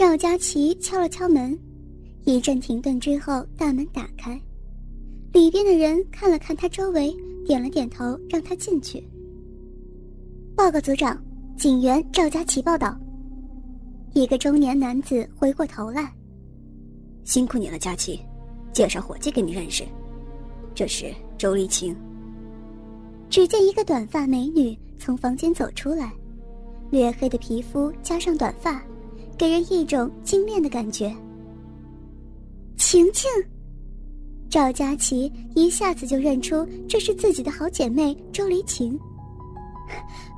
赵佳琪敲了敲门，一阵停顿之后，大门打开，里边的人看了看他周围，点了点头，让他进去。报告组长，警员赵佳琪报道。一个中年男子回过头来，辛苦你了，佳琪，介绍伙计给你认识，这是周丽晴。只见一个短发美女从房间走出来，略黑的皮肤加上短发。给人一种精炼的感觉。晴晴，赵佳琪一下子就认出这是自己的好姐妹周黎晴。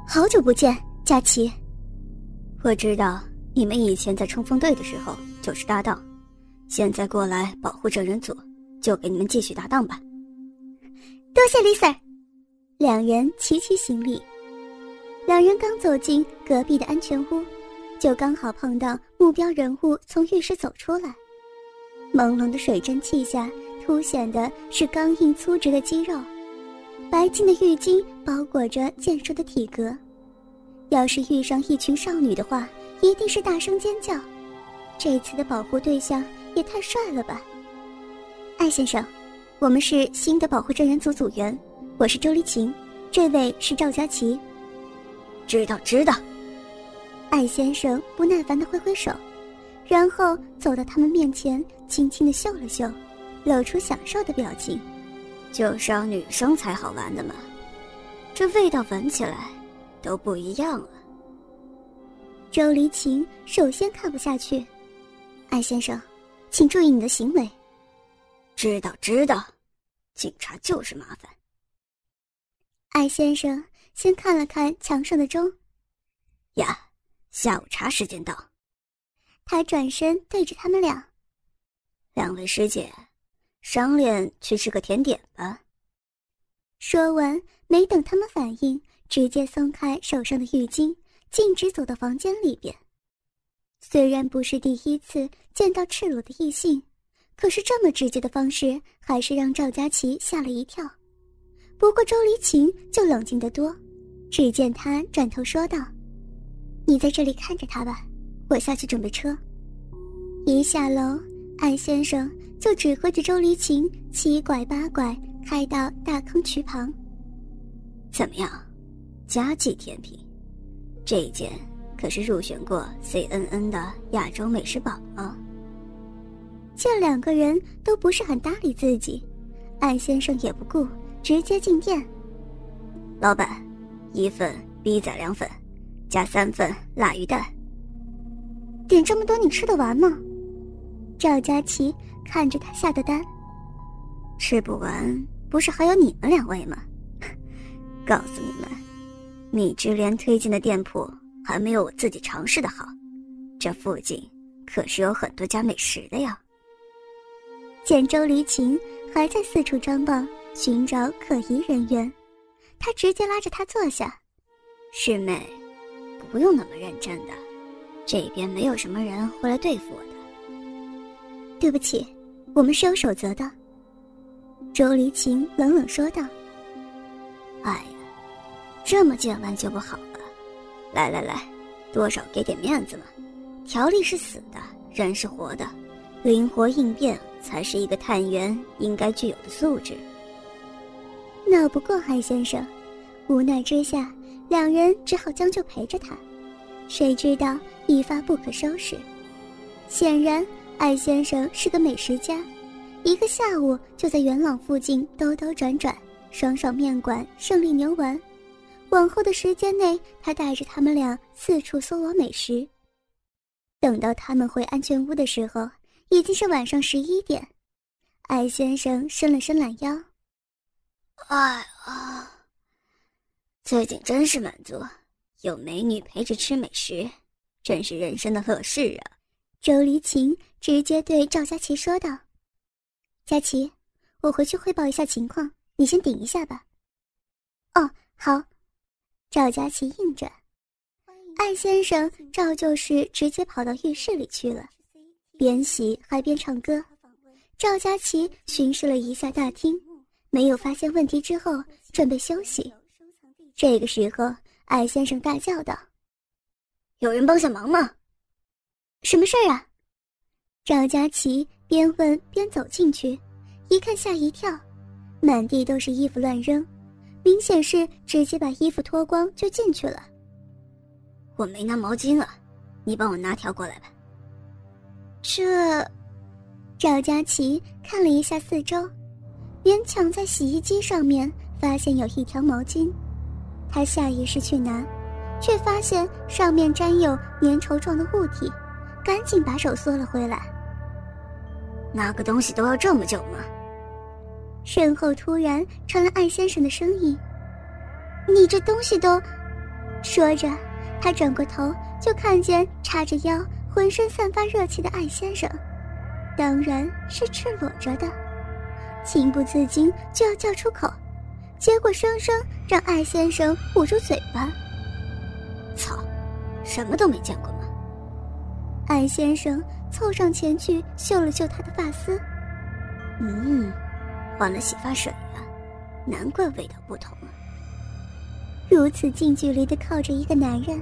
好久不见，佳琪。我知道你们以前在冲锋队的时候就是搭档，现在过来保护证人组，就给你们继续搭档吧。多谢李 Sir。两人齐齐行礼。两人刚走进隔壁的安全屋。就刚好碰到目标人物从浴室走出来，朦胧的水蒸气下凸显的是刚硬粗直的肌肉，白净的浴巾包裹着健硕的体格。要是遇上一群少女的话，一定是大声尖叫。这次的保护对象也太帅了吧！艾先生，我们是新的保护证人组组员，我是周丽晴，这位是赵佳琪。知道，知道。艾先生不耐烦的挥挥手，然后走到他们面前，轻轻的嗅了嗅，露出享受的表情。就是要女生才好玩的嘛，这味道闻起来都不一样了。周离晴首先看不下去，艾先生，请注意你的行为。知道知道，警察就是麻烦。艾先生先看了看墙上的钟，呀。下午茶时间到，他转身对着他们俩：“两位师姐，赏脸去吃个甜点吧。”说完，没等他们反应，直接松开手上的浴巾，径直走到房间里边。虽然不是第一次见到赤裸的异性，可是这么直接的方式还是让赵佳琪吓了一跳。不过周黎晴就冷静得多，只见他转头说道。你在这里看着他吧，我下去准备车。一下楼，艾先生就指挥着周黎晴七拐八拐开到大坑渠旁。怎么样，佳绩甜品？这一件可是入选过 CNN 的亚洲美食榜啊。见两个人都不是很搭理自己，艾先生也不顾，直接进店。老板，一份逼仔凉粉。加三份辣鱼蛋。点这么多，你吃得完吗？赵佳琪看着他下的单，吃不完，不是还有你们两位吗？告诉你们，米芝莲推荐的店铺还没有我自己尝试的好。这附近可是有很多家美食的呀。见周黎晴还在四处张望，寻找可疑人员，他直接拉着他坐下。师妹。不用那么认真的，这边没有什么人会来对付我的。对不起，我们是有守则的。周黎晴冷冷说道。哎呀，这么见完就不好了。来来来，多少给点面子嘛。条例是死的，人是活的，灵活应变才是一个探员应该具有的素质。闹不过海先生，无奈之下。两人只好将就陪着他，谁知道一发不可收拾。显然，艾先生是个美食家，一个下午就在元朗附近兜兜转转，爽爽面馆、胜利牛丸。往后的时间内，他带着他们俩四处搜罗美食。等到他们回安全屋的时候，已经是晚上十一点。艾先生伸了伸懒腰，哎啊。最近真是满足，有美女陪着吃美食，真是人生的乐事啊！周黎晴直接对赵佳琪说道：“佳琪，我回去汇报一下情况，你先顶一下吧。”哦，好。赵佳琪应着。艾先生照旧是直接跑到浴室里去了，边洗还边唱歌。赵佳琪巡视了一下大厅，没有发现问题之后，准备休息。这个时候，艾先生大叫道：“有人帮下忙吗？”什么事儿啊？赵佳琪边问边走进去，一看吓一跳，满地都是衣服乱扔，明显是直接把衣服脱光就进去了。我没拿毛巾了，你帮我拿条过来吧。这，赵佳琪看了一下四周，勉强在洗衣机上面发现有一条毛巾，他下意识去拿，却发现上面沾有粘稠状的物体，赶紧把手缩了回来。拿个东西都要这么久吗？身后突然传来艾先生的声音：“你这东西都……”说着，他转过头就看见叉着腰、浑身散发热气的艾先生，当然是赤裸着的，情不自禁就要叫出口，结果生生让艾先生捂住嘴巴。操，什么都没见过吗？艾先生。凑上前去嗅了嗅他的发丝，嗯，换了洗发水啊，难怪味道不同啊。如此近距离的靠着一个男人，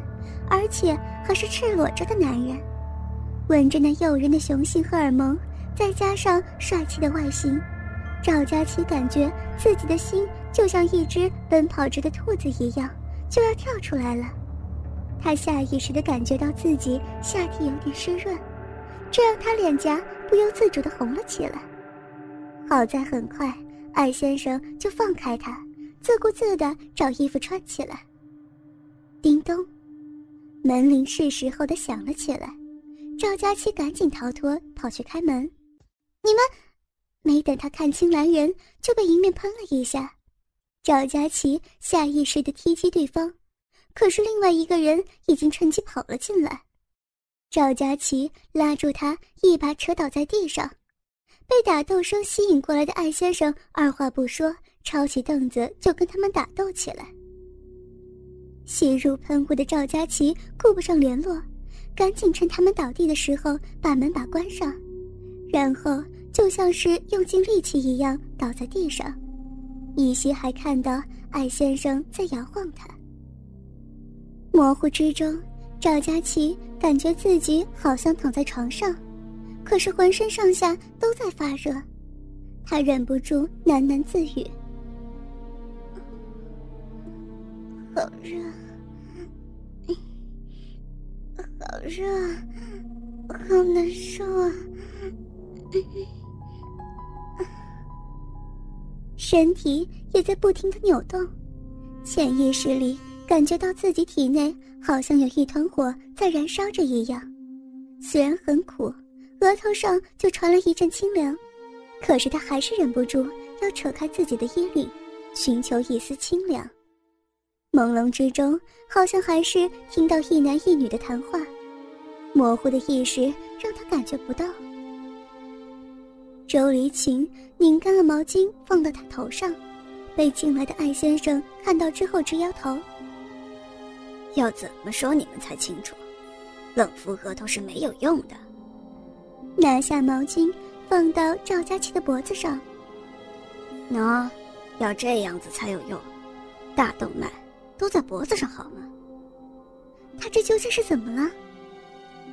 而且还是赤裸着的男人，闻着那诱人的雄性荷尔蒙，再加上帅气的外形，赵佳琪感觉自己的心就像一只奔跑着的兔子一样，就要跳出来了。他下意识的感觉到自己下体有点湿润。这让他脸颊不由自主的红了起来。好在很快，艾先生就放开他，自顾自的找衣服穿起来。叮咚，门铃是时候的响了起来。赵佳琪赶紧逃脱，跑去开门。你们，没等他看清来人，就被迎面喷了一下。赵佳琪下意识的踢击对方，可是另外一个人已经趁机跑了进来。赵佳琪拉住他，一把扯倒在地上。被打斗声吸引过来的艾先生二话不说，抄起凳子就跟他们打斗起来。血如喷雾的赵佳琪顾不上联络，赶紧趁他们倒地的时候把门把关上，然后就像是用尽力气一样倒在地上，依稀还看到艾先生在摇晃他。模糊之中。赵佳琪感觉自己好像躺在床上，可是浑身上下都在发热，他忍不住喃喃自语：“好热，好热，好难受啊！”身体也在不停的扭动，潜意识里感觉到自己体内。好像有一团火在燃烧着一样，虽然很苦，额头上就传来一阵清凉，可是他还是忍不住要扯开自己的衣领，寻求一丝清凉。朦胧之中，好像还是听到一男一女的谈话，模糊的意识让他感觉不到。周黎晴拧干了毛巾放到他头上，被进来的艾先生看到之后直摇头。要怎么说你们才清楚？冷敷额头是没有用的。拿下毛巾，放到赵佳琪的脖子上。喏，要这样子才有用。大动脉都在脖子上，好吗？他这究竟是怎么了？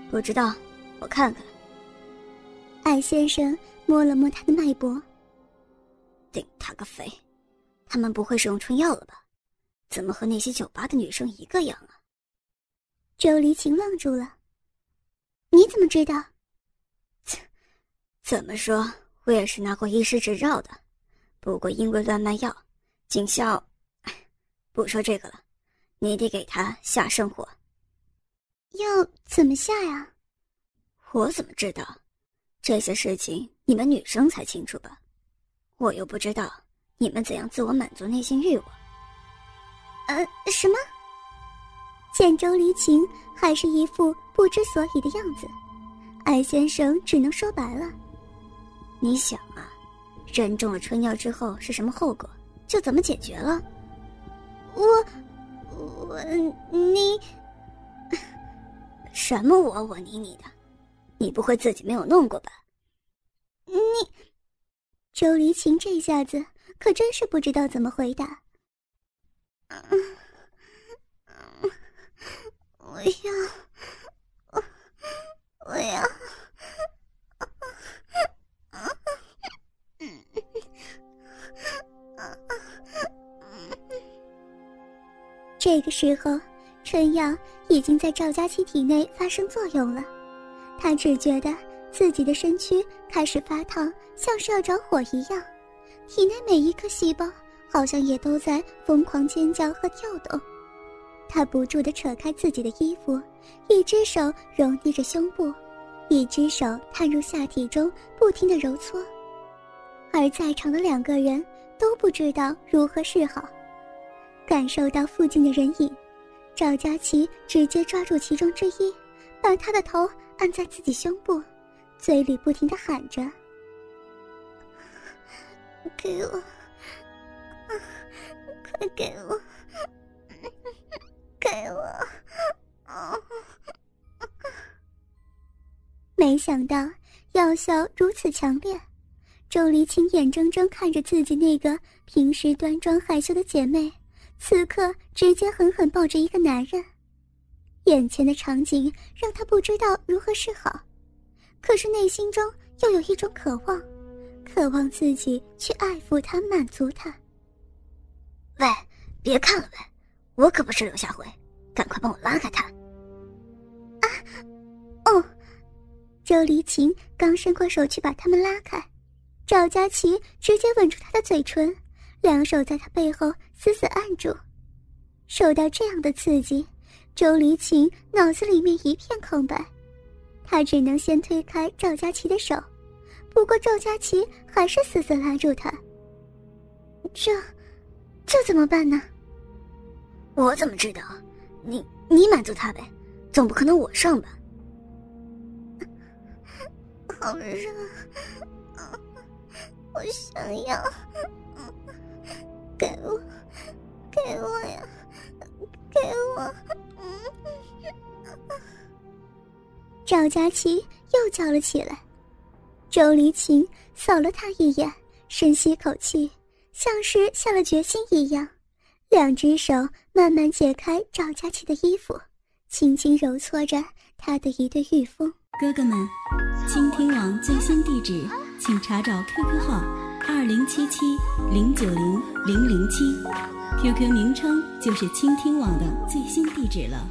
不知道，我看看。艾先生摸了摸他的脉搏。顶他个肺！他们不会是用春药了吧？怎么和那些酒吧的女生一个样啊？周黎晴愣住了。你怎么知道？怎么说，我也是拿过医师执照的。不过因为乱卖药，警校……不说这个了。你得给他下圣火。药怎么下呀？我怎么知道？这些事情你们女生才清楚吧？我又不知道你们怎样自我满足内心欲望。呃，什么？见周离情还是一副不知所以的样子，艾先生只能说白了：“你想啊，人中了春药之后是什么后果，就怎么解决了。”我，我你，什么我我你你的，你不会自己没有弄过吧？你，周离晴这下子可真是不知道怎么回答。我要，我我要。这个时候，春药已经在赵佳琪体内发生作用了。他只觉得自己的身躯开始发烫，像是要着火一样，体内每一颗细胞好像也都在疯狂尖叫和跳动。他不住地扯开自己的衣服，一只手揉捏着胸部，一只手探入下体中，不停地揉搓。而在场的两个人都不知道如何是好。感受到附近的人影，赵佳琪直接抓住其中之一，把他的头按在自己胸部，嘴里不停的喊着：“给我，快给我！”给我！没想到药效如此强烈，周黎清眼睁睁看着自己那个平时端庄害羞的姐妹，此刻直接狠狠抱着一个男人。眼前的场景让他不知道如何是好，可是内心中又有一种渴望，渴望自己去爱抚他，满足他。喂，别看了喂！我可不是柳下惠，赶快帮我拉开他！啊，哦，周黎晴刚伸过手去把他们拉开，赵佳琪直接吻住他的嘴唇，两手在他背后死死按住。受到这样的刺激，周黎晴脑子里面一片空白，她只能先推开赵佳琪的手，不过赵佳琪还是死死拉住她。这，这怎么办呢？我怎么知道？你你满足他呗，总不可能我上吧？好热，我想要，给我，给我呀，给我！赵佳琪又叫了起来。周黎晴扫了他一眼，深吸口气，像是下了决心一样。两只手慢慢解开赵佳琪的衣服，轻轻揉搓着她的一对玉峰。哥哥们，倾听网最新地址，请查找 QQ 号二零七七零九零零零七，QQ 名称就是倾听网的最新地址了。